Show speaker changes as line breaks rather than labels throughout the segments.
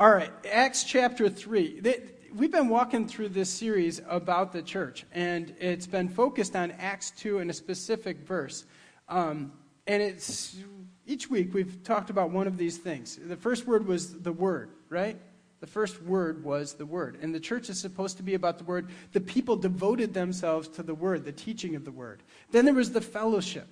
All right, Acts chapter 3. We've been walking through this series about the church, and it's been focused on Acts 2 in a specific verse. Um, and it's each week we've talked about one of these things. The first word was the word, right? The first word was the word. And the church is supposed to be about the word. The people devoted themselves to the word, the teaching of the word. Then there was the fellowship,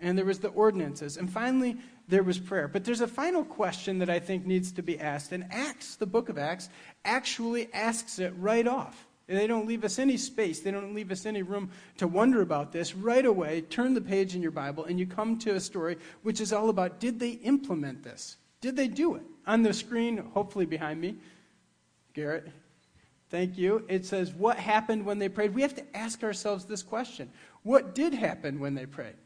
and there was the ordinances. And finally, there was prayer. But there's a final question that I think needs to be asked. And Acts, the book of Acts, actually asks it right off. They don't leave us any space. They don't leave us any room to wonder about this. Right away, turn the page in your Bible and you come to a story which is all about did they implement this? Did they do it? On the screen, hopefully behind me, Garrett, thank you. It says, What happened when they prayed? We have to ask ourselves this question What did happen when they prayed?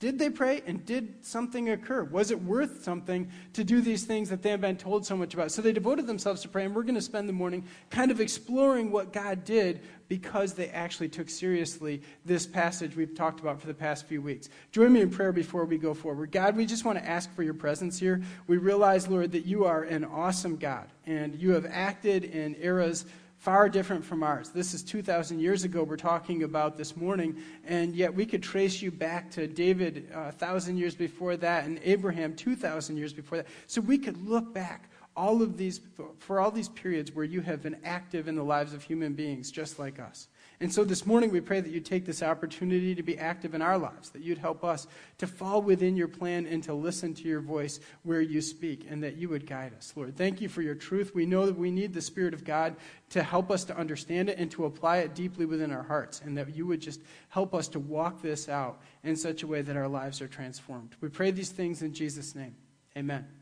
Did they pray and did something occur? Was it worth something to do these things that they have been told so much about? So they devoted themselves to pray, and we're going to spend the morning kind of exploring what God did because they actually took seriously this passage we've talked about for the past few weeks. Join me in prayer before we go forward. God, we just want to ask for your presence here. We realize, Lord, that you are an awesome God, and you have acted in eras far different from ours. This is 2,000 years ago we're talking about this morning, and yet we could trace you back to David uh, 1,000 years before that and Abraham 2,000 years before that. So we could look back all of these, for all these periods where you have been active in the lives of human beings just like us. And so this morning we pray that you take this opportunity to be active in our lives, that you'd help us to fall within your plan and to listen to your voice where you speak, and that you would guide us. Lord, thank you for your truth. We know that we need the Spirit of God to help us to understand it and to apply it deeply within our hearts, and that you would just help us to walk this out in such a way that our lives are transformed. We pray these things in Jesus' name. Amen.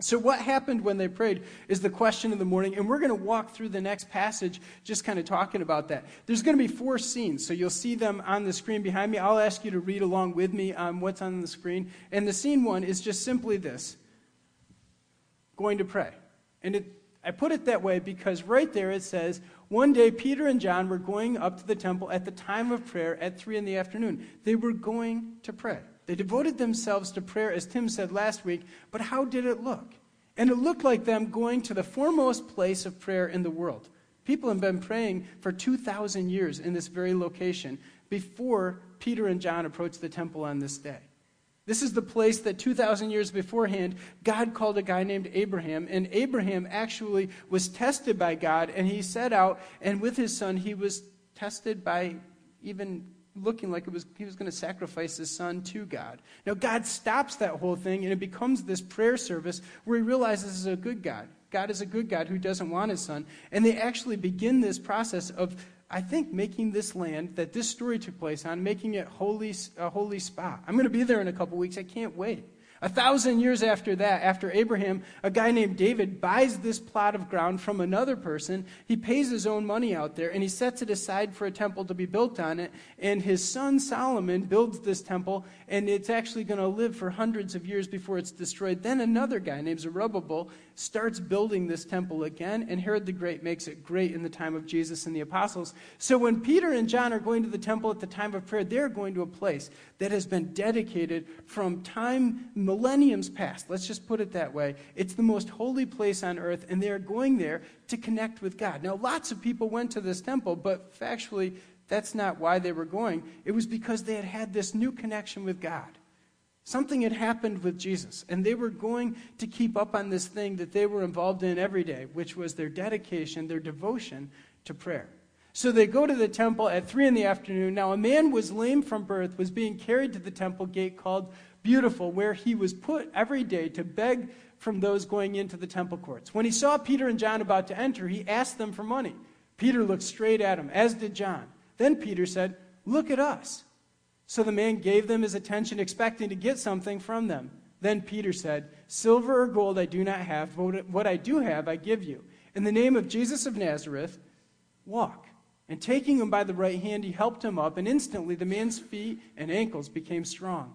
So, what happened when they prayed is the question of the morning, and we're going to walk through the next passage just kind of talking about that. There's going to be four scenes, so you'll see them on the screen behind me. I'll ask you to read along with me on what's on the screen. And the scene one is just simply this going to pray. And it, I put it that way because right there it says, one day Peter and John were going up to the temple at the time of prayer at 3 in the afternoon. They were going to pray. They devoted themselves to prayer, as Tim said last week, but how did it look? And it looked like them going to the foremost place of prayer in the world. People have been praying for 2,000 years in this very location before Peter and John approached the temple on this day. This is the place that 2,000 years beforehand, God called a guy named Abraham. And Abraham actually was tested by God, and he set out, and with his son, he was tested by even looking like it was, he was going to sacrifice his son to God. Now, God stops that whole thing, and it becomes this prayer service where he realizes is a good God. God is a good God who doesn't want his son. And they actually begin this process of, I think, making this land that this story took place on, making it holy, a holy spot. I'm going to be there in a couple weeks. I can't wait. A thousand years after that, after Abraham, a guy named David buys this plot of ground from another person. He pays his own money out there and he sets it aside for a temple to be built on it. And his son Solomon builds this temple and it's actually going to live for hundreds of years before it's destroyed. Then another guy named Zerubbabel starts building this temple again, and Herod the Great makes it great in the time of Jesus and the apostles. So when Peter and John are going to the temple at the time of prayer, they're going to a place that has been dedicated from time, millenniums past. Let's just put it that way. It's the most holy place on earth, and they're going there to connect with God. Now, lots of people went to this temple, but factually, that's not why they were going. It was because they had had this new connection with God. Something had happened with Jesus, and they were going to keep up on this thing that they were involved in every day, which was their dedication, their devotion to prayer. So they go to the temple at 3 in the afternoon. Now, a man was lame from birth, was being carried to the temple gate called Beautiful, where he was put every day to beg from those going into the temple courts. When he saw Peter and John about to enter, he asked them for money. Peter looked straight at him, as did John. Then Peter said, Look at us. So the man gave them his attention, expecting to get something from them. Then Peter said, Silver or gold I do not have, but what I do have I give you. In the name of Jesus of Nazareth, walk. And taking him by the right hand, he helped him up, and instantly the man's feet and ankles became strong.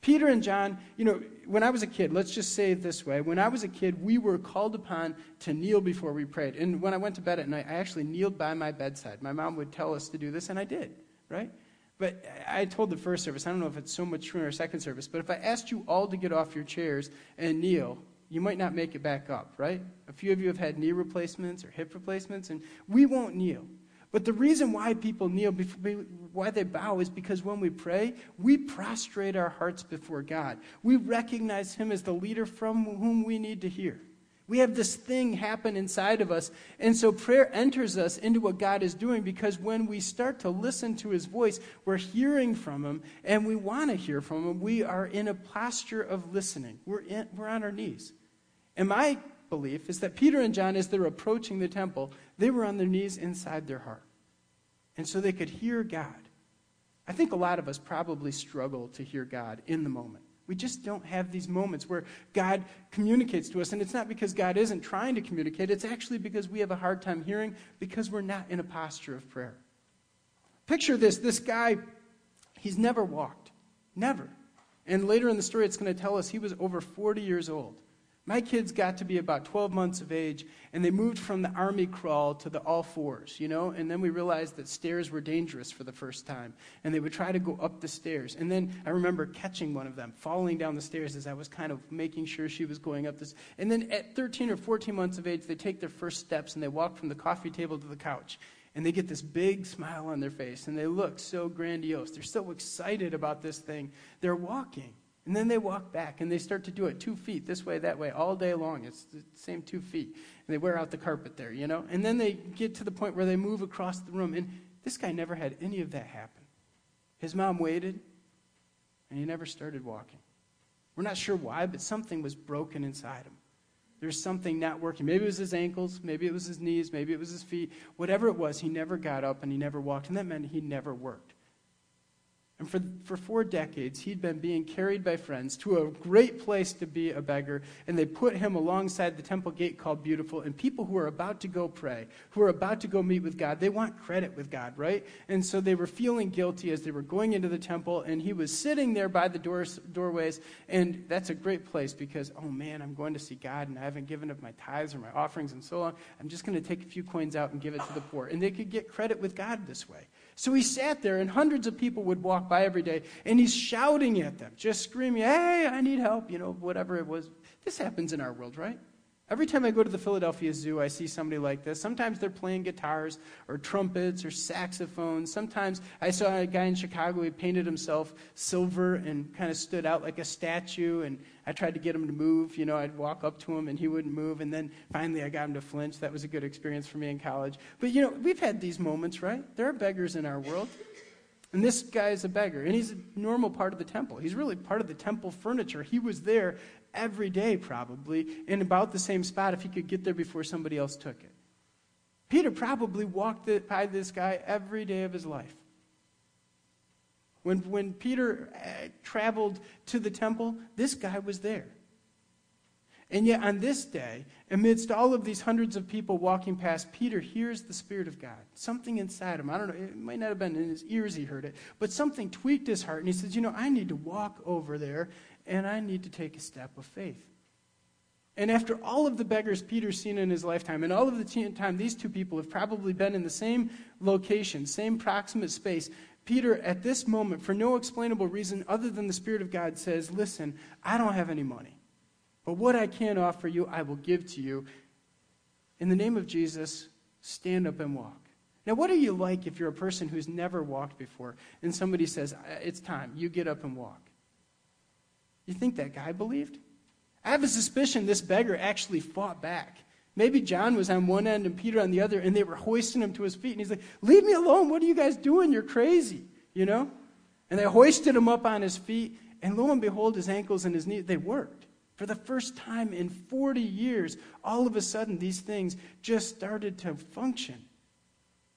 Peter and John, you know, when I was a kid, let's just say it this way. When I was a kid, we were called upon to kneel before we prayed. And when I went to bed at night, I actually kneeled by my bedside. My mom would tell us to do this, and I did, right? But I told the first service, I don't know if it's so much true in our second service, but if I asked you all to get off your chairs and kneel, you might not make it back up, right? A few of you have had knee replacements or hip replacements, and we won't kneel. But the reason why people kneel, why they bow, is because when we pray, we prostrate our hearts before God. We recognize Him as the leader from whom we need to hear. We have this thing happen inside of us. And so prayer enters us into what God is doing because when we start to listen to His voice, we're hearing from Him and we want to hear from Him. We are in a posture of listening, we're, in, we're on our knees. And my belief is that Peter and John, as they're approaching the temple, they were on their knees inside their heart. And so they could hear God. I think a lot of us probably struggle to hear God in the moment. We just don't have these moments where God communicates to us. And it's not because God isn't trying to communicate, it's actually because we have a hard time hearing because we're not in a posture of prayer. Picture this this guy, he's never walked. Never. And later in the story, it's going to tell us he was over 40 years old. My kids got to be about 12 months of age, and they moved from the army crawl to the all fours, you know? And then we realized that stairs were dangerous for the first time. And they would try to go up the stairs. And then I remember catching one of them, falling down the stairs as I was kind of making sure she was going up this. And then at 13 or 14 months of age, they take their first steps and they walk from the coffee table to the couch. And they get this big smile on their face, and they look so grandiose. They're so excited about this thing. They're walking. And then they walk back and they start to do it two feet, this way, that way, all day long. It's the same two feet. And they wear out the carpet there, you know? And then they get to the point where they move across the room. And this guy never had any of that happen. His mom waited, and he never started walking. We're not sure why, but something was broken inside him. There's something not working. Maybe it was his ankles, maybe it was his knees, maybe it was his feet. Whatever it was, he never got up and he never walked. And that meant he never worked. And for, for four decades, he'd been being carried by friends to a great place to be a beggar. And they put him alongside the temple gate called Beautiful. And people who are about to go pray, who are about to go meet with God, they want credit with God, right? And so they were feeling guilty as they were going into the temple. And he was sitting there by the doors, doorways. And that's a great place because, oh man, I'm going to see God and I haven't given up my tithes or my offerings and so on. I'm just going to take a few coins out and give it to the poor. And they could get credit with God this way. So he sat there, and hundreds of people would walk by every day, and he's shouting at them, just screaming, Hey, I need help, you know, whatever it was. This happens in our world, right? Every time I go to the Philadelphia Zoo, I see somebody like this. Sometimes they're playing guitars or trumpets or saxophones. Sometimes I saw a guy in Chicago, he painted himself silver and kind of stood out like a statue. And I tried to get him to move. You know, I'd walk up to him and he wouldn't move. And then finally I got him to flinch. That was a good experience for me in college. But, you know, we've had these moments, right? There are beggars in our world. And this guy is a beggar, and he's a normal part of the temple. He's really part of the temple furniture. He was there every day, probably, in about the same spot if he could get there before somebody else took it. Peter probably walked by this guy every day of his life. When, when Peter uh, traveled to the temple, this guy was there. And yet, on this day, amidst all of these hundreds of people walking past, Peter hears the Spirit of God. Something inside him. I don't know, it might not have been in his ears he heard it, but something tweaked his heart. And he says, You know, I need to walk over there and I need to take a step of faith. And after all of the beggars Peter's seen in his lifetime, and all of the time these two people have probably been in the same location, same proximate space, Peter, at this moment, for no explainable reason other than the Spirit of God, says, Listen, I don't have any money. But what I can offer you, I will give to you. In the name of Jesus, stand up and walk. Now, what are you like if you're a person who's never walked before and somebody says, It's time, you get up and walk? You think that guy believed? I have a suspicion this beggar actually fought back. Maybe John was on one end and Peter on the other, and they were hoisting him to his feet. And he's like, Leave me alone. What are you guys doing? You're crazy. You know? And they hoisted him up on his feet, and lo and behold, his ankles and his knees, they worked. For the first time in 40 years, all of a sudden, these things just started to function.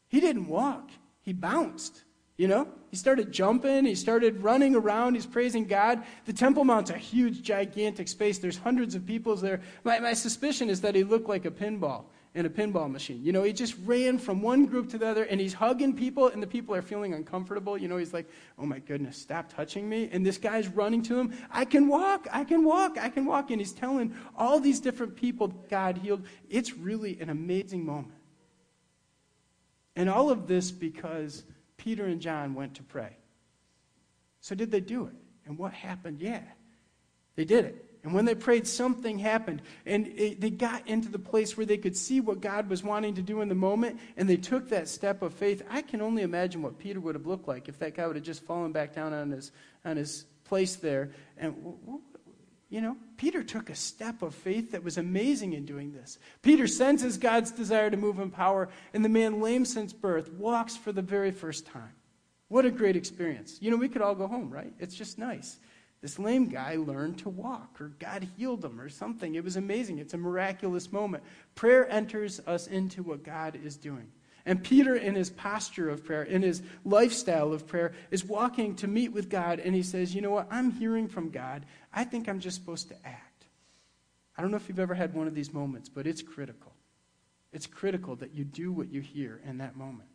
He didn't walk, he bounced. You know, he started jumping, he started running around, he's praising God. The Temple Mount's a huge, gigantic space. There's hundreds of people there. My, my suspicion is that he looked like a pinball. in a pinball machine. You know, he just ran from one group to the other and he's hugging people and the people are feeling uncomfortable. You know, he's like, oh my goodness, stop touching me. And this guy's running to him, I can walk, I can walk, I can walk. And he's telling all these different people God healed. It's really an amazing moment. And all of this because Peter and John went to pray. So, did they do it? And what happened? Yeah, they did it. And when they prayed, something happened. And it, they got into the place where they could see what God was wanting to do in the moment, and they took that step of faith. I can only imagine what Peter would have looked like if that guy would have just fallen back down on his, on his place there. And, you know, Peter took a step of faith that was amazing in doing this. Peter senses God's desire to move in power, and the man, lame since birth, walks for the very first time. What a great experience. You know, we could all go home, right? It's just nice. This lame guy learned to walk, or God healed him, or something. It was amazing. It's a miraculous moment. Prayer enters us into what God is doing. And Peter, in his posture of prayer, in his lifestyle of prayer, is walking to meet with God, and he says, You know what? I'm hearing from God. I think I'm just supposed to act. I don't know if you've ever had one of these moments, but it's critical. It's critical that you do what you hear in that moment.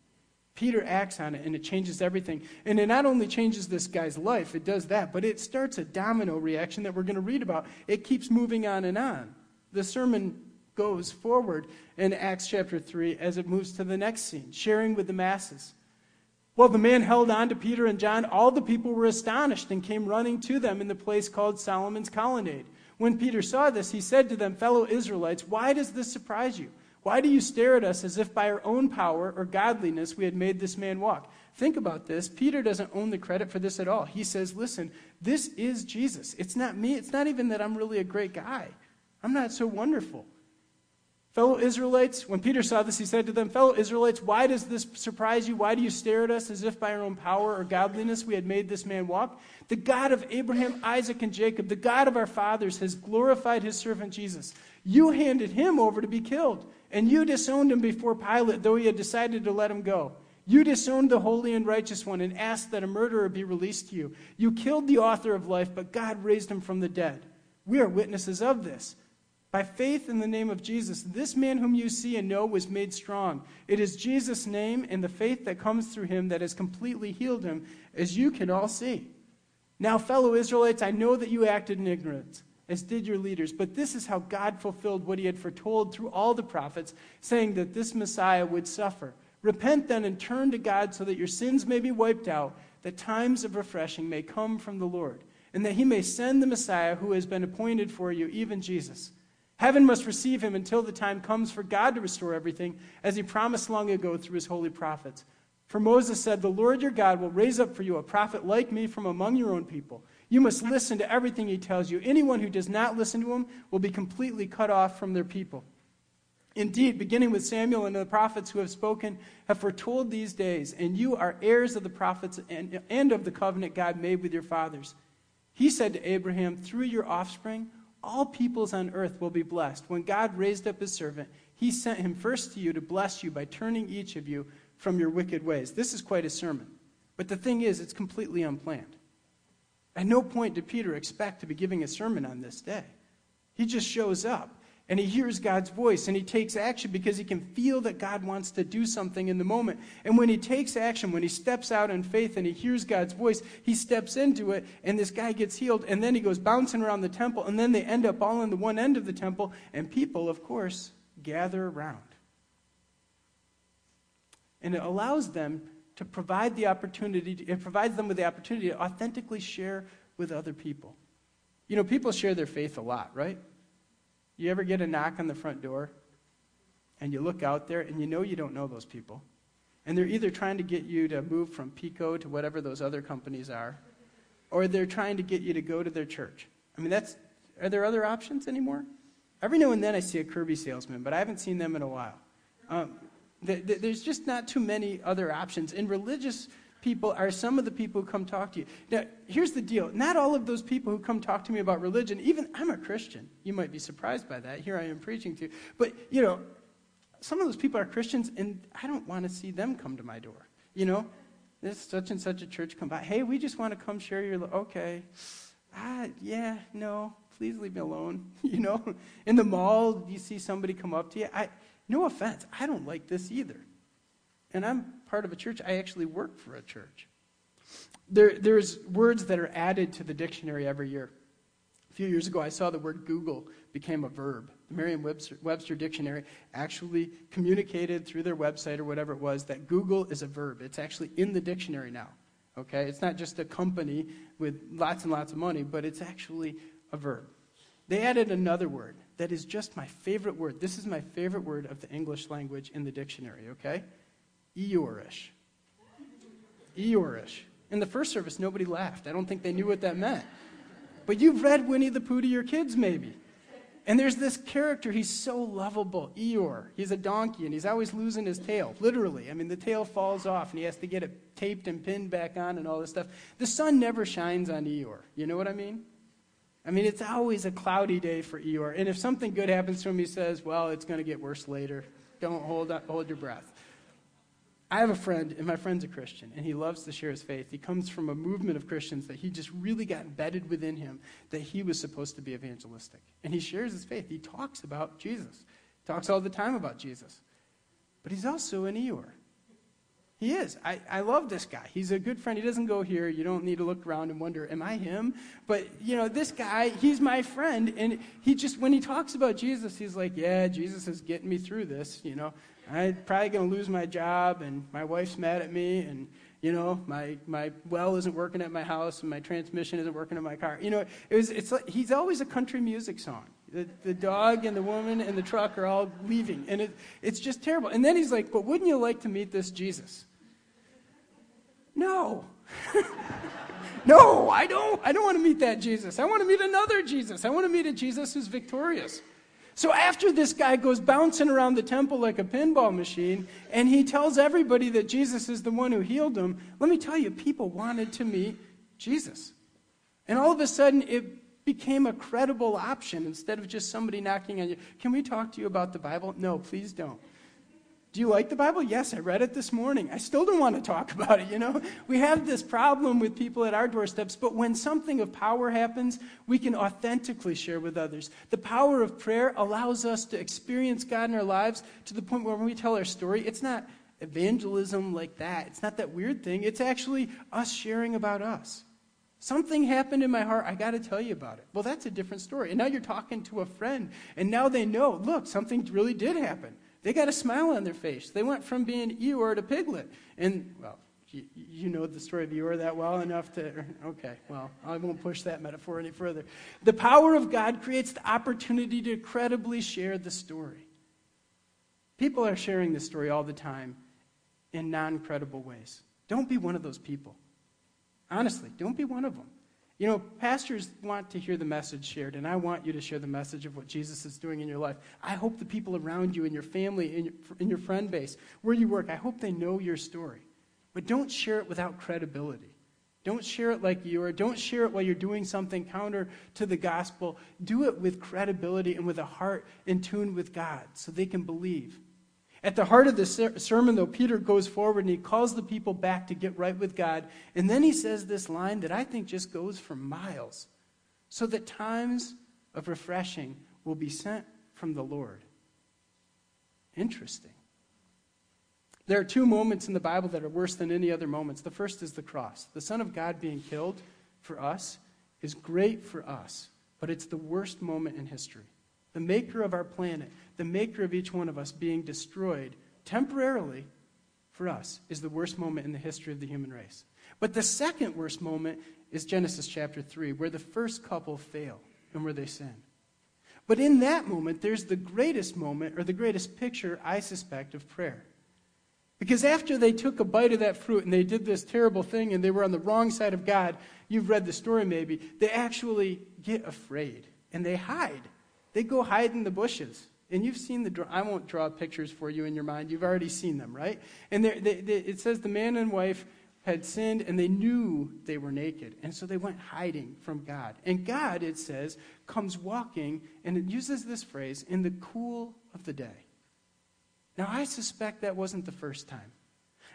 Peter acts on it and it changes everything. And it not only changes this guy's life, it does that, but it starts a domino reaction that we're going to read about. It keeps moving on and on. The sermon goes forward in Acts chapter 3 as it moves to the next scene, sharing with the masses. Well, the man held on to Peter and John. All the people were astonished and came running to them in the place called Solomon's Colonnade. When Peter saw this, he said to them, Fellow Israelites, why does this surprise you? Why do you stare at us as if by our own power or godliness we had made this man walk? Think about this. Peter doesn't own the credit for this at all. He says, Listen, this is Jesus. It's not me. It's not even that I'm really a great guy. I'm not so wonderful. Fellow Israelites, when Peter saw this, he said to them, Fellow Israelites, why does this surprise you? Why do you stare at us as if by our own power or godliness we had made this man walk? The God of Abraham, Isaac, and Jacob, the God of our fathers, has glorified his servant Jesus. You handed him over to be killed and you disowned him before Pilate, though he had decided to let him go. You disowned the holy and righteous one and asked that a murderer be released to you. You killed the author of life, but God raised him from the dead. We are witnesses of this. By faith in the name of Jesus, this man whom you see and know was made strong. It is Jesus' name and the faith that comes through him that has completely healed him, as you can all see. Now, fellow Israelites, I know that you acted in ignorance as did your leaders. But this is how God fulfilled what he had foretold through all the prophets, saying that this Messiah would suffer. Repent then and turn to God so that your sins may be wiped out, that times of refreshing may come from the Lord, and that he may send the Messiah who has been appointed for you, even Jesus. Heaven must receive him until the time comes for God to restore everything, as he promised long ago through his holy prophets. For Moses said, The Lord your God will raise up for you a prophet like me from among your own people. You must listen to everything he tells you. Anyone who does not listen to him will be completely cut off from their people. Indeed, beginning with Samuel and the prophets who have spoken, have foretold these days, and you are heirs of the prophets and, and of the covenant God made with your fathers. He said to Abraham, Through your offspring, all peoples on earth will be blessed. When God raised up his servant, he sent him first to you to bless you by turning each of you from your wicked ways. This is quite a sermon. But the thing is, it's completely unplanned. At no point did Peter expect to be giving a sermon on this day. He just shows up and he hears God's voice and he takes action because he can feel that God wants to do something in the moment. And when he takes action, when he steps out in faith and he hears God's voice, he steps into it and this guy gets healed. And then he goes bouncing around the temple and then they end up all in the one end of the temple and people, of course, gather around. And it allows them to provide the opportunity, it provides them with the opportunity to authentically share with other people. You know, people share their faith a lot, right? You ever get a knock on the front door and you look out there and you know you don't know those people? And they're either trying to get you to move from PECO to whatever those other companies are, or they're trying to get you to go to their church. I mean, that's, are there other options anymore? Every now and then I see a Kirby salesman, but I haven't seen them in a while. Um, there's just not too many other options. And religious people are some of the people who come talk to you. Now, here's the deal not all of those people who come talk to me about religion, even I'm a Christian. You might be surprised by that. Here I am preaching to you. But, you know, some of those people are Christians, and I don't want to see them come to my door. You know, this such and such a church come by. Hey, we just want to come share your. Okay. Ah, yeah, no, please leave me alone. You know, in the mall, you see somebody come up to you. I, No offense, I don't like this either. And I'm part of a church, I actually work for a church. There, there's words that are added to the dictionary every year. A few years ago, I saw the word Google became a verb. The Merriam Webster, Webster Dictionary actually communicated through their website or whatever it was that Google is a verb. It's actually in the dictionary now. Okay? It's not just a company with lots and lots of money, but it's actually a verb. They added another word that is just my favorite word. This is my favorite word of the English language in the dictionary, okay? Eeyorish. Eeyorish. In the first service, nobody laughed. I don't think they knew what that meant. But you've read Winnie the Pooh to your kids, maybe. And there's this character, he's so lovable, Eeyore. He's a donkey, and he's always losing his tail, literally. I mean, the tail falls off, and he has to get it taped and pinned back on and all this stuff. The sun never shines on Eeyore. You know what I mean? I mean, it's always a cloudy day for Eeyore. And if something good happens to him, he says, well, it's going to get worse later. Don't hold, hold your breath. I have a friend, and my friend's a Christian, and he loves to share his faith. He comes from a movement of Christians that he just really got embedded within him that he was supposed to be evangelistic. And he shares his faith. He talks about Jesus, he talks all the time about Jesus. But he's also an Eeyore. He is. I, I love this guy. He's a good friend. He doesn't go here. You don't need to look around and wonder, am I him? But, you know, this guy, he's my friend. And he just, when he talks about Jesus, he's like, yeah, Jesus is getting me through this. You know, I'm probably going to lose my job, and my wife's mad at me, and, you know, my, my well isn't working at my house, and my transmission isn't working in my car. You know, it was, it's like, he's always a country music song. The, the dog and the woman and the truck are all leaving. And it, it's just terrible. And then he's like, But wouldn't you like to meet this Jesus? No. no, I don't. I don't want to meet that Jesus. I want to meet another Jesus. I want to meet a Jesus who's victorious. So after this guy goes bouncing around the temple like a pinball machine, and he tells everybody that Jesus is the one who healed him, let me tell you, people wanted to meet Jesus. And all of a sudden, it became a credible option instead of just somebody knocking on you. Can we talk to you about the Bible? No, please don't. Do you like the Bible? Yes, I read it this morning. I still don't want to talk about it, you know? We have this problem with people at our doorsteps, but when something of power happens, we can authentically share with others. The power of prayer allows us to experience God in our lives to the point where when we tell our story, it's not evangelism like that. It's not that weird thing. It's actually us sharing about us. Something happened in my heart. I got to tell you about it. Well, that's a different story. And now you're talking to a friend, and now they know, look, something really did happen. They got a smile on their face. They went from being Eeyore to Piglet. And, well, you, you, know the story of Eeyore that well enough to. Okay, well, I won't push that metaphor any further. The power of God creates the opportunity to credibly share the story. People are sharing this story all the time in non credible ways. Don't be one of those people. Honestly, don't be one of them. You know, pastors want to hear the message shared, and I want you to share the message of what Jesus is doing in your life. I hope the people around you, in your family, in your, in your friend base, where you work, I hope they know your story. But don't share it without credibility. Don't share it like you are. Don't share it while you're doing something counter to the gospel. Do it with credibility and with a heart in tune with God so they can believe. At the heart of the sermon, though, Peter goes forward and he calls the people back to get right with God. And then he says this line that I think just goes for miles so that times of refreshing will be sent from the Lord. Interesting. There are two moments in the Bible that are worse than any other moments. The first is the cross. The Son of God being killed for us is great for us, but it's the worst moment in history the maker of our planet, the maker of each one of us being destroyed temporarily for us, is the worst moment in the history of the human race. But the second worst moment is Genesis chapter 3, where the first couple fail and where they sin. But in that moment, there's the greatest moment, or the greatest picture, I suspect, of prayer. Because after they took a bite of that fruit and they did this terrible thing and they were on the wrong side of God, you've read the story maybe, they actually get afraid and they hide. They go hide in the bushes. And you've seen the, I won't draw pictures for you in your mind. You've already seen them, right? And they, they, it says the man and wife had sinned and they knew they were naked. And so they went hiding from God. And God, it says, comes walking, and it uses this phrase, in the cool of the day. Now, I suspect that wasn't the first time.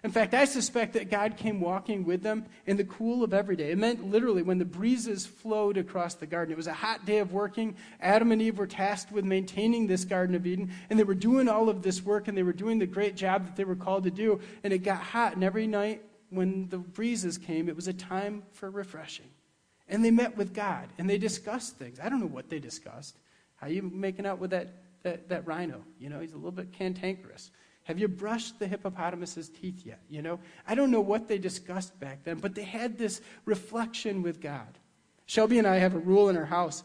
In fact, I suspect that God came walking with them in the cool of every day. It meant literally when the breezes flowed across the garden. It was a hot day of working. Adam and Eve were tasked with maintaining this Garden of Eden, and they were doing all of this work, and they were doing the great job that they were called to do. And it got hot, and every night when the breezes came, it was a time for refreshing. And they met with God, and they discussed things. I don't know what they discussed. How you making out with that, that, that rhino? You know, he's a little bit cantankerous. Have you brushed the hippopotamus's teeth yet? You know, I don't know what they discussed back then, but they had this reflection with God. Shelby and I have a rule in our house.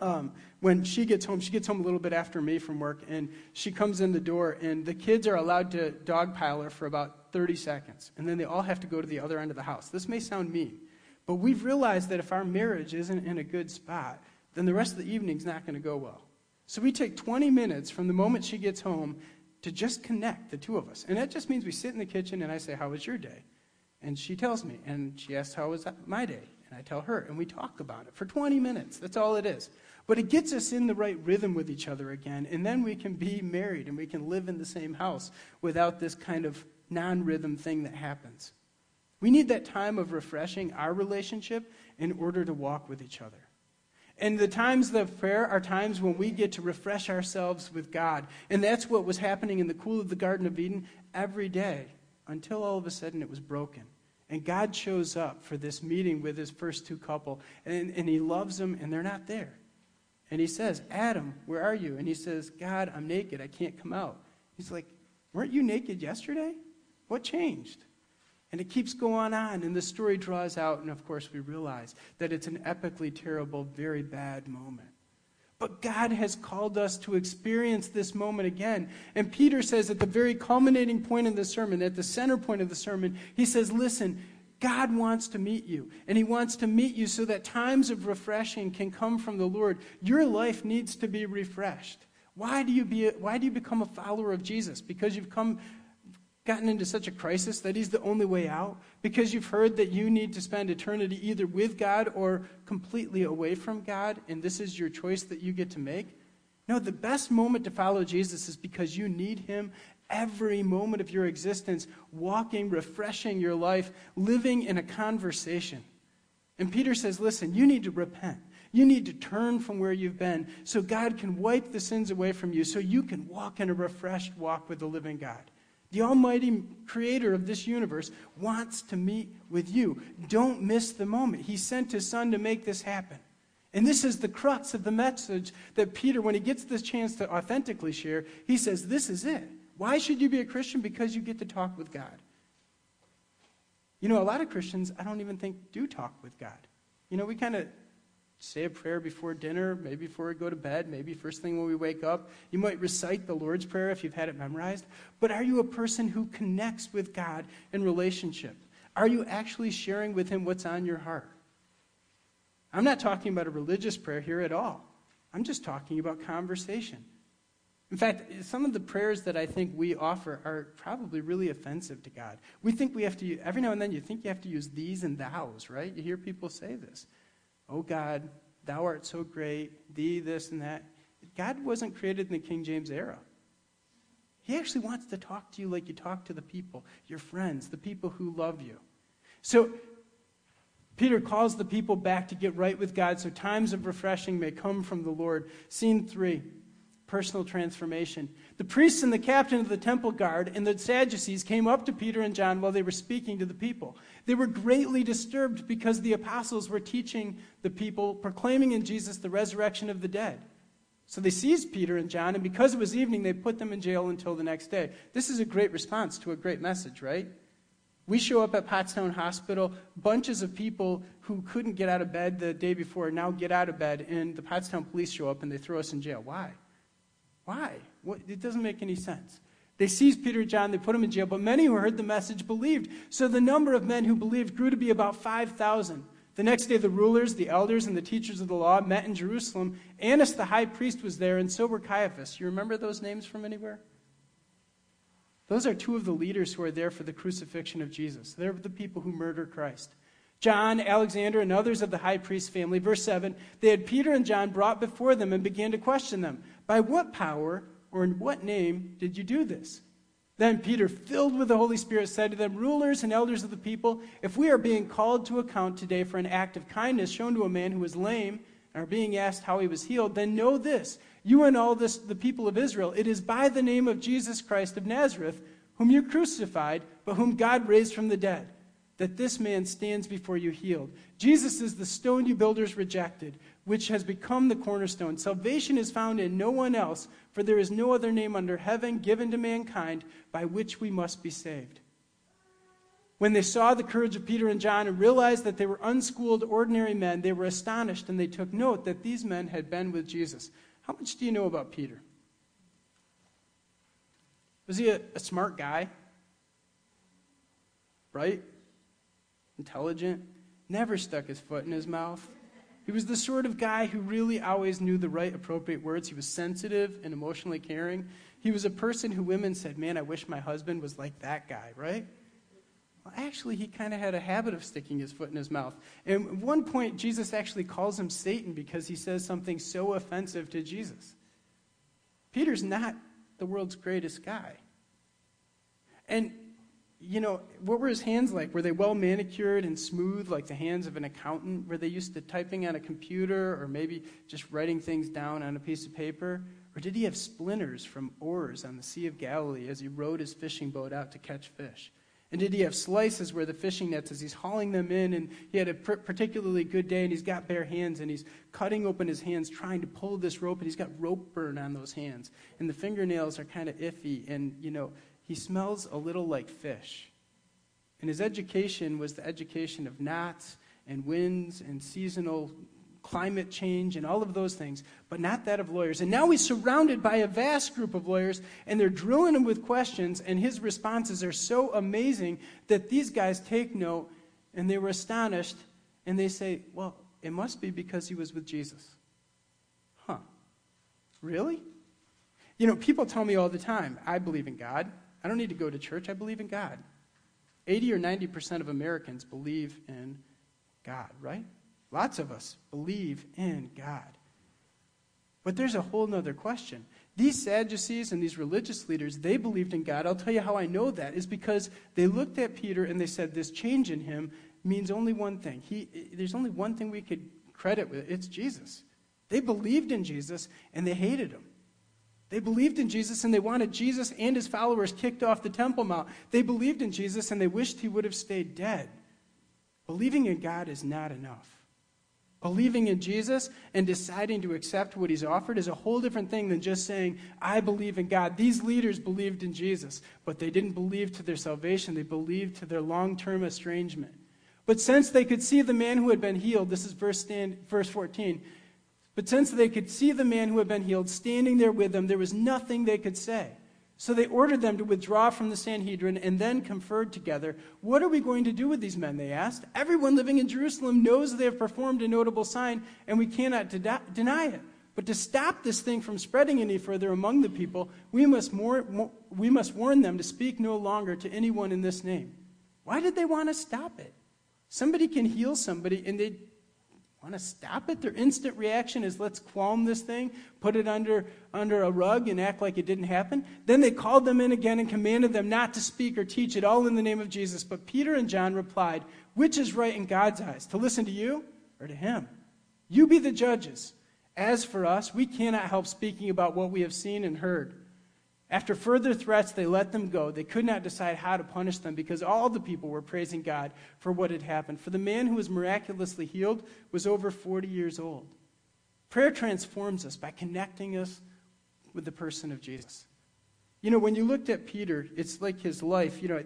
Um, when she gets home, she gets home a little bit after me from work, and she comes in the door, and the kids are allowed to dogpile her for about 30 seconds, and then they all have to go to the other end of the house. This may sound mean, but we've realized that if our marriage isn't in a good spot, then the rest of the evening's not going to go well. So we take 20 minutes from the moment she gets home to just connect the two of us. And that just means we sit in the kitchen and I say, How was your day? And she tells me, and she asks, How was my day? And I tell her, and we talk about it for 20 minutes. That's all it is. But it gets us in the right rhythm with each other again, and then we can be married and we can live in the same house without this kind of non rhythm thing that happens. We need that time of refreshing our relationship in order to walk with each other. And the times of prayer are times when we get to refresh ourselves with God. And that's what was happening in the cool of the Garden of Eden every day until all of a sudden it was broken. And God shows up for this meeting with his first two couple, and, and he loves them, and they're not there. And he says, Adam, where are you? And he says, God, I'm naked. I can't come out. He's like, Weren't you naked yesterday? What changed? And it keeps going on, and the story draws out, and of course, we realize that it's an epically terrible, very bad moment. But God has called us to experience this moment again. And Peter says at the very culminating point in the sermon, at the center point of the sermon, he says, Listen, God wants to meet you. And He wants to meet you so that times of refreshing can come from the Lord. Your life needs to be refreshed. Why do you, be, why do you become a follower of Jesus? Because you've come gotten into such a crisis that he's the only way out? Because you've heard that you need to spend eternity either with God or completely away from God, and this is your choice that you get to make? No, the best moment to follow Jesus is because you need him every moment of your existence, walking, refreshing your life, living in a conversation. And Peter says, listen, you need to repent. You need to turn from where you've been so God can wipe the sins away from you, so you can walk in a refreshed walk with the living God. The Almighty Creator of this universe wants to meet with you. Don't miss the moment. He sent His Son to make this happen. And this is the crux of the message that Peter, when he gets this chance to authentically share, he says, This is it. Why should you be a Christian? Because you get to talk with God. You know, a lot of Christians, I don't even think, do talk with God. You know, we kind of say a prayer before dinner, maybe before we go to bed, maybe first thing when we wake up. You might recite the Lord's Prayer if you've had it memorized. But are you a person who connects with God in relationship? Are you actually sharing with Him what's on your heart? I'm not talking about a religious prayer here at all. I'm just talking about conversation. In fact, some of the prayers that I think we offer are probably really offensive to God. We think we have to, every now and then, you think you have to use these and thous, right? You hear people say this. Oh God, thou art so great, thee, this and that. God wasn't created in the King James era. He actually wants to talk to you like you talk to the people, your friends, the people who love you. So, Peter calls the people back to get right with God so times of refreshing may come from the Lord. Scene three personal transformation. The priests and the captain of the temple guard and the Sadducees came up to Peter and John while they were speaking to the people. They were greatly disturbed because the apostles were teaching the people, proclaiming in Jesus the resurrection of the dead. So they seized Peter and John, and because it was evening, they put them in jail until the next day. This is a great response to a great message, right? We show up at Pottstown Hospital, bunches of people who couldn't get out of bed the day before now get out of bed, and the Pottstown police show up and they throw us in jail. Why? Why? What, it doesn't make any sense. They seized Peter and John, they put them in jail, but many who heard the message believed. So the number of men who believed grew to be about 5,000. The next day, the rulers, the elders, and the teachers of the law met in Jerusalem. Annas the high priest was there, and so were Caiaphas. You remember those names from anywhere? Those are two of the leaders who are there for the crucifixion of Jesus. They're the people who murder Christ. John, Alexander, and others of the high priest family. Verse 7 They had Peter and John brought before them and began to question them. By what power or in what name did you do this? Then Peter, filled with the Holy Spirit, said to them, Rulers and elders of the people, if we are being called to account today for an act of kindness shown to a man who was lame and are being asked how he was healed, then know this, you and all this, the people of Israel, it is by the name of Jesus Christ of Nazareth, whom you crucified, but whom God raised from the dead, that this man stands before you healed. Jesus is the stone you builders rejected which has become the cornerstone. Salvation is found in no one else, for there is no other name under heaven given to mankind by which we must be saved. When they saw the courage of Peter and John and realized that they were unschooled, ordinary men, they were astonished and they took note that these men had been with Jesus. How much do you know about Peter? Was he a, a smart guy? Bright? Intelligent? Never stuck his foot in his mouth? He was the sort of guy who really always knew the right, appropriate words. He was sensitive and emotionally caring. He was a person who women said, Man, I wish my husband was like that guy, right? Well, actually, he kind of had a habit of sticking his foot in his mouth. And at one point, Jesus actually calls him Satan because he says something so offensive to Jesus. Peter's not the world's greatest guy. And you know, what were his hands like? Were they well manicured and smooth, like the hands of an accountant? Were they used to typing on a computer or maybe just writing things down on a piece of paper? Or did he have splinters from oars on the Sea of Galilee as he rowed his fishing boat out to catch fish? And did he have slices where the fishing nets, as he's hauling them in, and he had a particularly good day, and he's got bare hands, and he's cutting open his hands trying to pull this rope, and he's got rope burn on those hands, and the fingernails are kind of iffy, and you know he smells a little like fish. And his education was the education of gnats and winds and seasonal climate change and all of those things, but not that of lawyers. And now he's surrounded by a vast group of lawyers, and they're drilling him with questions, and his responses are so amazing that these guys take note and they were astonished, and they say, Well, it must be because he was with Jesus. Huh. Really? You know, people tell me all the time, I believe in God. I don't need to go to church. I believe in God. 80 or 90% of Americans believe in God, right? Lots of us believe in God. But there's a whole other question. These Sadducees and these religious leaders, they believed in God. I'll tell you how I know that is because they looked at Peter and they said, This change in him means only one thing. He, there's only one thing we could credit with it's Jesus. They believed in Jesus and they hated him. They believed in Jesus and they wanted Jesus and his followers kicked off the Temple Mount. They believed in Jesus and they wished he would have stayed dead. Believing in God is not enough. Believing in Jesus and deciding to accept what he's offered is a whole different thing than just saying, I believe in God. These leaders believed in Jesus, but they didn't believe to their salvation, they believed to their long term estrangement. But since they could see the man who had been healed, this is verse, stand, verse 14, but since they could see the man who had been healed standing there with them, there was nothing they could say. So they ordered them to withdraw from the Sanhedrin and then conferred together. What are we going to do with these men? They asked. Everyone living in Jerusalem knows they have performed a notable sign, and we cannot de- deny it. But to stop this thing from spreading any further among the people, we must, more, more, we must warn them to speak no longer to anyone in this name. Why did they want to stop it? Somebody can heal somebody, and they want to stop it. Their instant reaction is let's qualm this thing, put it under, under a rug, and act like it didn't happen. Then they called them in again and commanded them not to speak or teach it all in the name of Jesus. But Peter and John replied, Which is right in God's eyes, to listen to you or to him? You be the judges. As for us, we cannot help speaking about what we have seen and heard. After further threats, they let them go. They could not decide how to punish them because all the people were praising God for what had happened. For the man who was miraculously healed was over 40 years old. Prayer transforms us by connecting us with the person of Jesus. You know, when you looked at Peter, it's like his life. You know,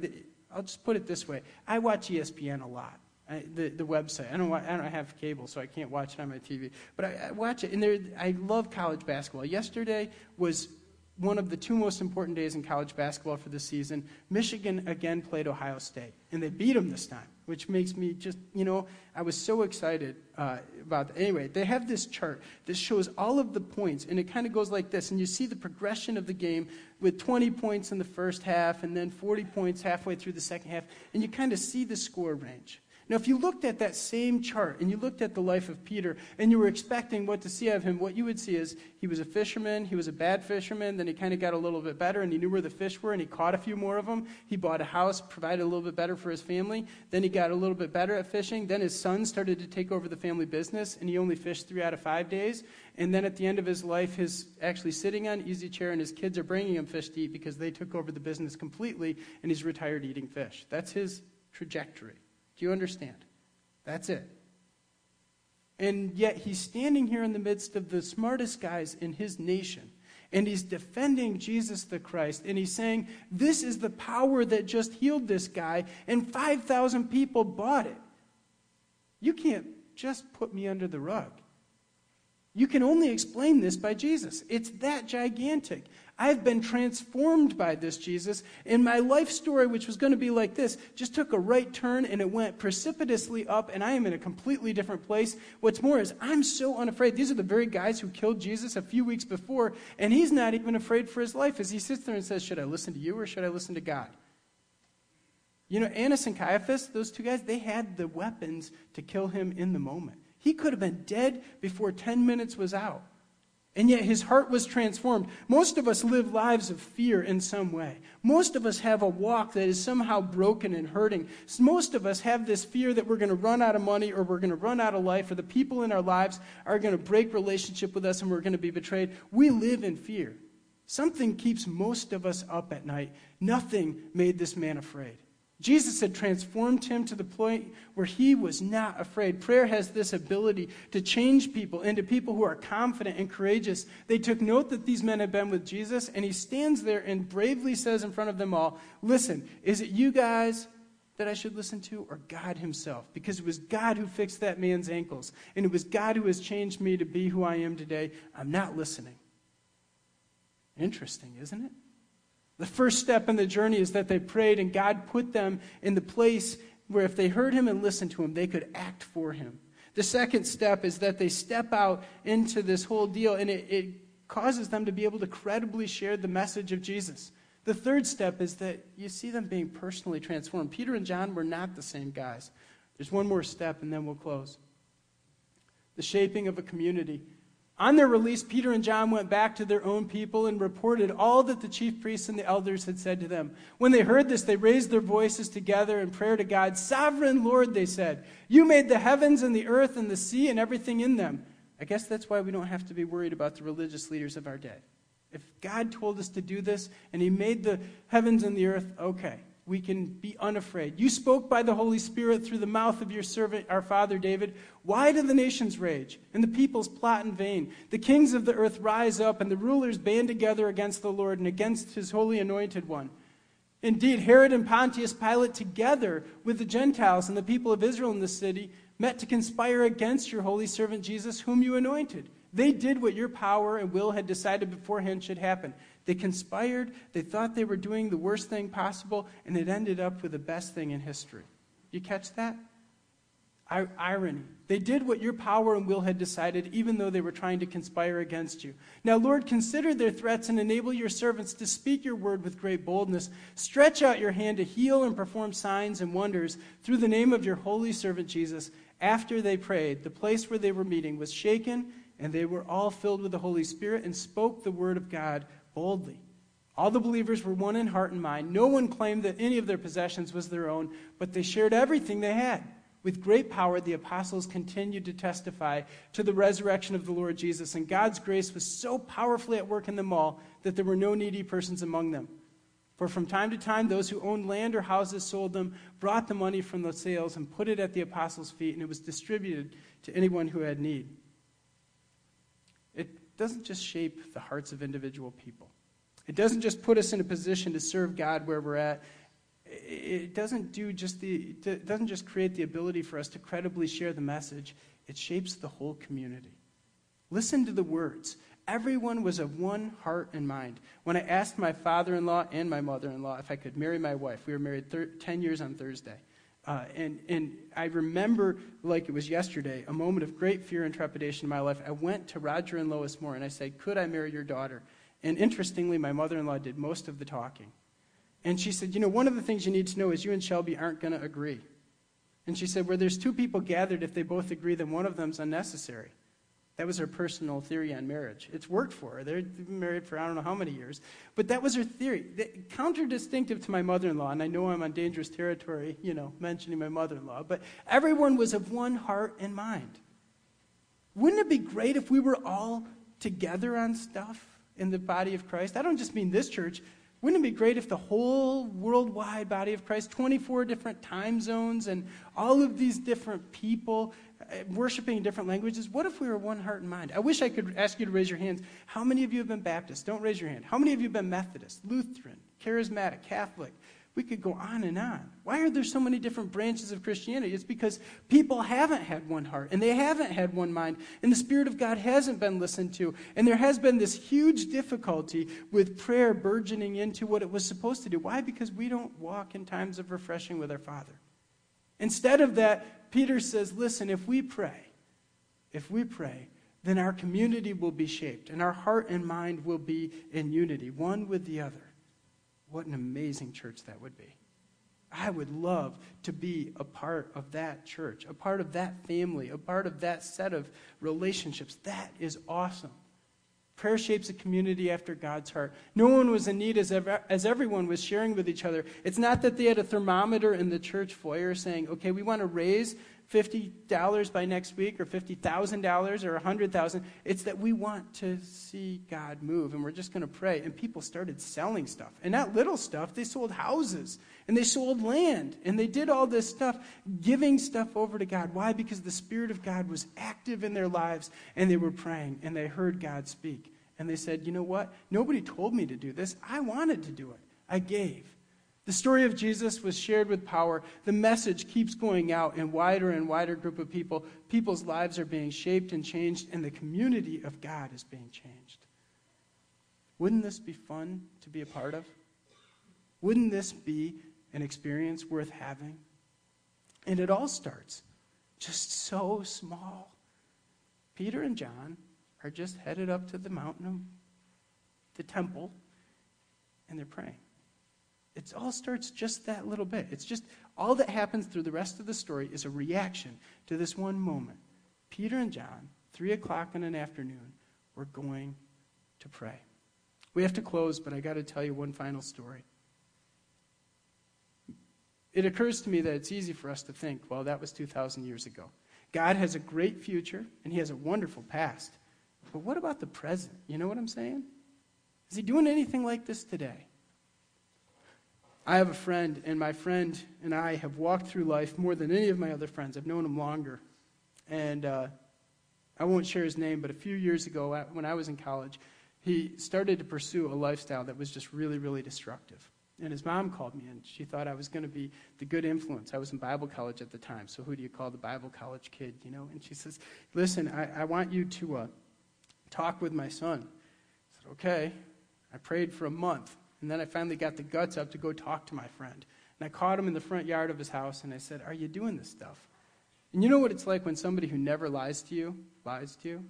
I'll just put it this way I watch ESPN a lot. I, the, the website. I don't, I don't have cable, so I can't watch it on my TV. But I, I watch it, and there, I love college basketball. Yesterday was one of the two most important days in college basketball for the season. Michigan again played Ohio State, and they beat them this time, which makes me just, you know, I was so excited uh, about that. Anyway, they have this chart that shows all of the points, and it kind of goes like this. And you see the progression of the game with 20 points in the first half, and then 40 points halfway through the second half, and you kind of see the score range. Now, if you looked at that same chart and you looked at the life of Peter and you were expecting what to see of him, what you would see is he was a fisherman, he was a bad fisherman, then he kind of got a little bit better and he knew where the fish were and he caught a few more of them. He bought a house, provided a little bit better for his family. Then he got a little bit better at fishing. Then his son started to take over the family business and he only fished three out of five days. And then at the end of his life, he's actually sitting on an easy chair and his kids are bringing him fish to eat because they took over the business completely and he's retired eating fish. That's his trajectory. Do you understand? That's it. And yet he's standing here in the midst of the smartest guys in his nation. And he's defending Jesus the Christ. And he's saying, This is the power that just healed this guy. And 5,000 people bought it. You can't just put me under the rug. You can only explain this by Jesus. It's that gigantic. I've been transformed by this Jesus, and my life story, which was going to be like this, just took a right turn and it went precipitously up, and I am in a completely different place. What's more is I'm so unafraid. These are the very guys who killed Jesus a few weeks before, and he's not even afraid for his life as he sits there and says, Should I listen to you or should I listen to God? You know, Annas and Caiaphas, those two guys, they had the weapons to kill him in the moment. He could have been dead before 10 minutes was out. And yet his heart was transformed. Most of us live lives of fear in some way. Most of us have a walk that is somehow broken and hurting. Most of us have this fear that we're going to run out of money or we're going to run out of life or the people in our lives are going to break relationship with us and we're going to be betrayed. We live in fear. Something keeps most of us up at night. Nothing made this man afraid. Jesus had transformed him to the point where he was not afraid. Prayer has this ability to change people into people who are confident and courageous. They took note that these men had been with Jesus, and he stands there and bravely says in front of them all, Listen, is it you guys that I should listen to, or God Himself? Because it was God who fixed that man's ankles, and it was God who has changed me to be who I am today. I'm not listening. Interesting, isn't it? The first step in the journey is that they prayed, and God put them in the place where if they heard Him and listened to Him, they could act for Him. The second step is that they step out into this whole deal, and it, it causes them to be able to credibly share the message of Jesus. The third step is that you see them being personally transformed. Peter and John were not the same guys. There's one more step, and then we'll close. The shaping of a community. On their release, Peter and John went back to their own people and reported all that the chief priests and the elders had said to them. When they heard this, they raised their voices together in prayer to God. Sovereign Lord, they said, you made the heavens and the earth and the sea and everything in them. I guess that's why we don't have to be worried about the religious leaders of our day. If God told us to do this and He made the heavens and the earth, okay we can be unafraid. You spoke by the Holy Spirit through the mouth of your servant, our father David. Why do the nations rage and the peoples plot in vain? The kings of the earth rise up and the rulers band together against the Lord and against his holy anointed one. Indeed, Herod and Pontius Pilate, together with the Gentiles and the people of Israel in the city, met to conspire against your holy servant Jesus, whom you anointed. They did what your power and will had decided beforehand should happen. They conspired, they thought they were doing the worst thing possible, and it ended up with the best thing in history. You catch that? I- irony. They did what your power and will had decided, even though they were trying to conspire against you. Now, Lord, consider their threats and enable your servants to speak your word with great boldness. Stretch out your hand to heal and perform signs and wonders through the name of your holy servant Jesus. After they prayed, the place where they were meeting was shaken, and they were all filled with the Holy Spirit and spoke the word of God boldly. All the believers were one in heart and mind. No one claimed that any of their possessions was their own, but they shared everything they had. With great power, the apostles continued to testify to the resurrection of the Lord Jesus, and God's grace was so powerfully at work in them all that there were no needy persons among them. For from time to time, those who owned land or houses sold them, brought the money from the sales, and put it at the apostles' feet, and it was distributed to anyone who had need doesn't just shape the hearts of individual people. It doesn't just put us in a position to serve God where we're at. It doesn't do just the it doesn't just create the ability for us to credibly share the message. It shapes the whole community. Listen to the words. Everyone was of one heart and mind. When I asked my father-in-law and my mother-in-law if I could marry my wife, we were married thir- 10 years on Thursday. Uh, and, and I remember, like it was yesterday, a moment of great fear and trepidation in my life. I went to Roger and Lois Moore and I said, Could I marry your daughter? And interestingly, my mother in law did most of the talking. And she said, You know, one of the things you need to know is you and Shelby aren't going to agree. And she said, Where there's two people gathered, if they both agree, then one of them's unnecessary. That was her personal theory on marriage. It's worked for her. They've been married for I don't know how many years. But that was her theory. Counter-distinctive to my mother-in-law, and I know I'm on dangerous territory, you know, mentioning my mother-in-law, but everyone was of one heart and mind. Wouldn't it be great if we were all together on stuff in the body of Christ? I don't just mean this church. Wouldn't it be great if the whole worldwide body of Christ, 24 different time zones, and all of these different people worshiping in different languages, what if we were one heart and mind? I wish I could ask you to raise your hands. How many of you have been Baptist? Don't raise your hand. How many of you have been Methodist, Lutheran, Charismatic, Catholic? We could go on and on. Why are there so many different branches of Christianity? It's because people haven't had one heart and they haven't had one mind, and the Spirit of God hasn't been listened to. And there has been this huge difficulty with prayer burgeoning into what it was supposed to do. Why? Because we don't walk in times of refreshing with our Father. Instead of that, Peter says, listen, if we pray, if we pray, then our community will be shaped and our heart and mind will be in unity, one with the other. What an amazing church that would be. I would love to be a part of that church, a part of that family, a part of that set of relationships. That is awesome. Prayer shapes a community after God's heart. No one was in need as, ever, as everyone was sharing with each other. It's not that they had a thermometer in the church foyer saying, okay, we want to raise $50 by next week or $50,000 or $100,000. It's that we want to see God move and we're just going to pray. And people started selling stuff. And not little stuff, they sold houses and they sold land and they did all this stuff, giving stuff over to God. Why? Because the Spirit of God was active in their lives and they were praying and they heard God speak. And they said, you know what? Nobody told me to do this. I wanted to do it. I gave. The story of Jesus was shared with power. The message keeps going out in wider and wider group of people. People's lives are being shaped and changed, and the community of God is being changed. Wouldn't this be fun to be a part of? Wouldn't this be an experience worth having? And it all starts just so small. Peter and John are just headed up to the mountain of the temple, and they're praying. It all starts just that little bit. It's just all that happens through the rest of the story is a reaction to this one moment. Peter and John, three o'clock in an afternoon, were going to pray. We have to close, but I got to tell you one final story. It occurs to me that it's easy for us to think, well, that was 2,000 years ago. God has a great future, and He has a wonderful past. But what about the present? You know what I'm saying? Is He doing anything like this today? I have a friend, and my friend and I have walked through life more than any of my other friends. I've known him longer. And uh, I won't share his name, but a few years ago, when I was in college, he started to pursue a lifestyle that was just really, really destructive. And his mom called me, and she thought I was going to be the good influence. I was in Bible college at the time, so who do you call the Bible college kid, you know? And she says, Listen, I, I want you to uh, talk with my son. I said, Okay. I prayed for a month. And then I finally got the guts up to go talk to my friend. And I caught him in the front yard of his house and I said, Are you doing this stuff? And you know what it's like when somebody who never lies to you lies to you?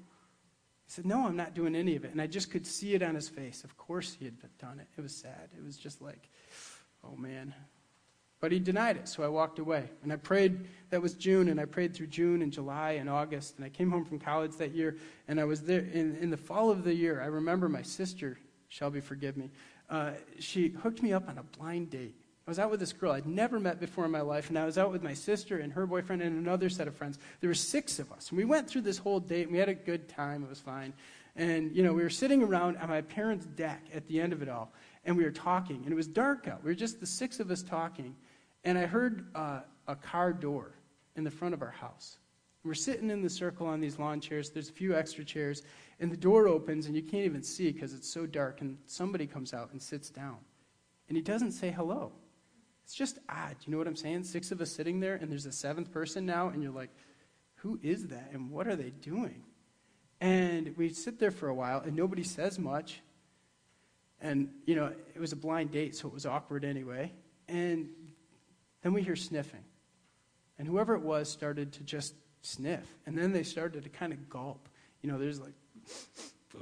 He said, No, I'm not doing any of it. And I just could see it on his face. Of course he had done it. It was sad. It was just like, Oh man. But he denied it, so I walked away. And I prayed, that was June, and I prayed through June and July and August. And I came home from college that year, and I was there in, in the fall of the year. I remember my sister, Shelby, forgive me, uh, she hooked me up on a blind date. I was out with this girl I'd never met before in my life, and I was out with my sister and her boyfriend and another set of friends. There were six of us, and we went through this whole date, and we had a good time. It was fine. And, you know, we were sitting around on my parents' deck at the end of it all, and we were talking, and it was dark out. We were just the six of us talking, and I heard uh, a car door in the front of our house. We're sitting in the circle on these lawn chairs. There's a few extra chairs, and the door opens, and you can't even see because it's so dark, and somebody comes out and sits down. And he doesn't say hello. It's just odd. You know what I'm saying? Six of us sitting there, and there's a seventh person now, and you're like, who is that, and what are they doing? And we sit there for a while, and nobody says much. And, you know, it was a blind date, so it was awkward anyway. And then we hear sniffing. And whoever it was started to just sniff. And then they started to kind of gulp. You know, there's like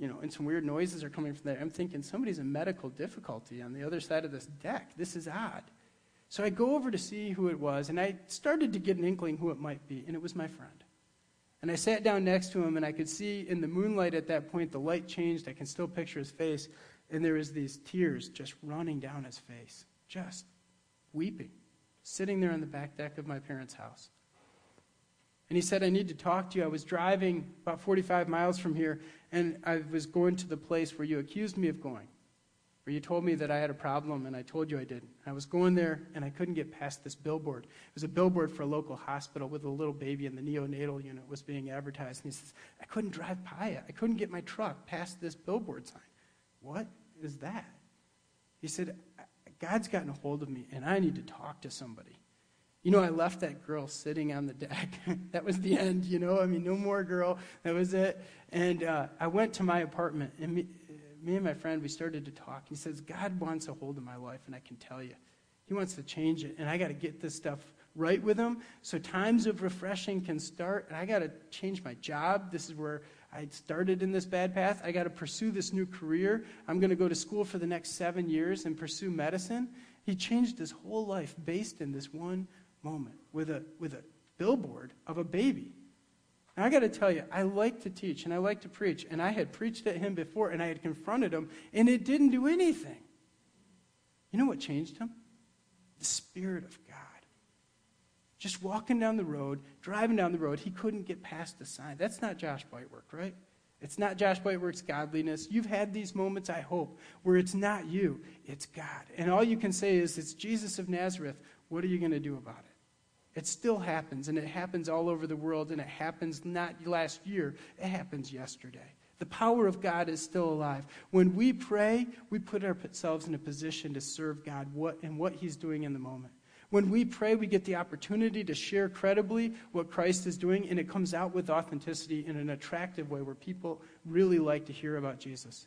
you know, and some weird noises are coming from there. I'm thinking somebody's in medical difficulty on the other side of this deck. This is odd. So I go over to see who it was, and I started to get an inkling who it might be, and it was my friend. And I sat down next to him, and I could see in the moonlight at that point, the light changed. I can still picture his face, and there was these tears just running down his face, just weeping, sitting there on the back deck of my parents' house. And he said, I need to talk to you. I was driving about 45 miles from here, and I was going to the place where you accused me of going where you told me that I had a problem and I told you I didn't. I was going there and I couldn't get past this billboard. It was a billboard for a local hospital with a little baby in the neonatal unit was being advertised. And he says, I couldn't drive by it. I couldn't get my truck past this billboard sign. What is that? He said, God's gotten a hold of me and I need to talk to somebody. You know, I left that girl sitting on the deck. that was the end, you know. I mean, no more girl. That was it. And uh, I went to my apartment, and me, me and my friend, we started to talk. He says, God wants a hold of my life, and I can tell you. He wants to change it, and I got to get this stuff right with him so times of refreshing can start. And I got to change my job. This is where I started in this bad path. I got to pursue this new career. I'm going to go to school for the next seven years and pursue medicine. He changed his whole life based in this one moment with a, with a billboard of a baby and I got to tell you, I like to teach and I like to preach. And I had preached at him before and I had confronted him, and it didn't do anything. You know what changed him? The Spirit of God. Just walking down the road, driving down the road, he couldn't get past the sign. That's not Josh Whitework, right? It's not Josh Whitework's godliness. You've had these moments, I hope, where it's not you, it's God. And all you can say is, it's Jesus of Nazareth. What are you going to do about it? It still happens, and it happens all over the world, and it happens not last year, it happens yesterday. The power of God is still alive. When we pray, we put ourselves in a position to serve God and what He's doing in the moment. When we pray, we get the opportunity to share credibly what Christ is doing, and it comes out with authenticity in an attractive way where people really like to hear about Jesus.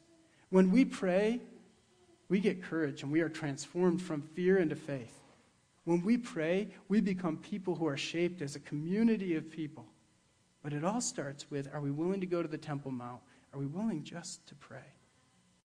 When we pray, we get courage and we are transformed from fear into faith. When we pray, we become people who are shaped as a community of people. But it all starts with are we willing to go to the Temple Mount? Are we willing just to pray?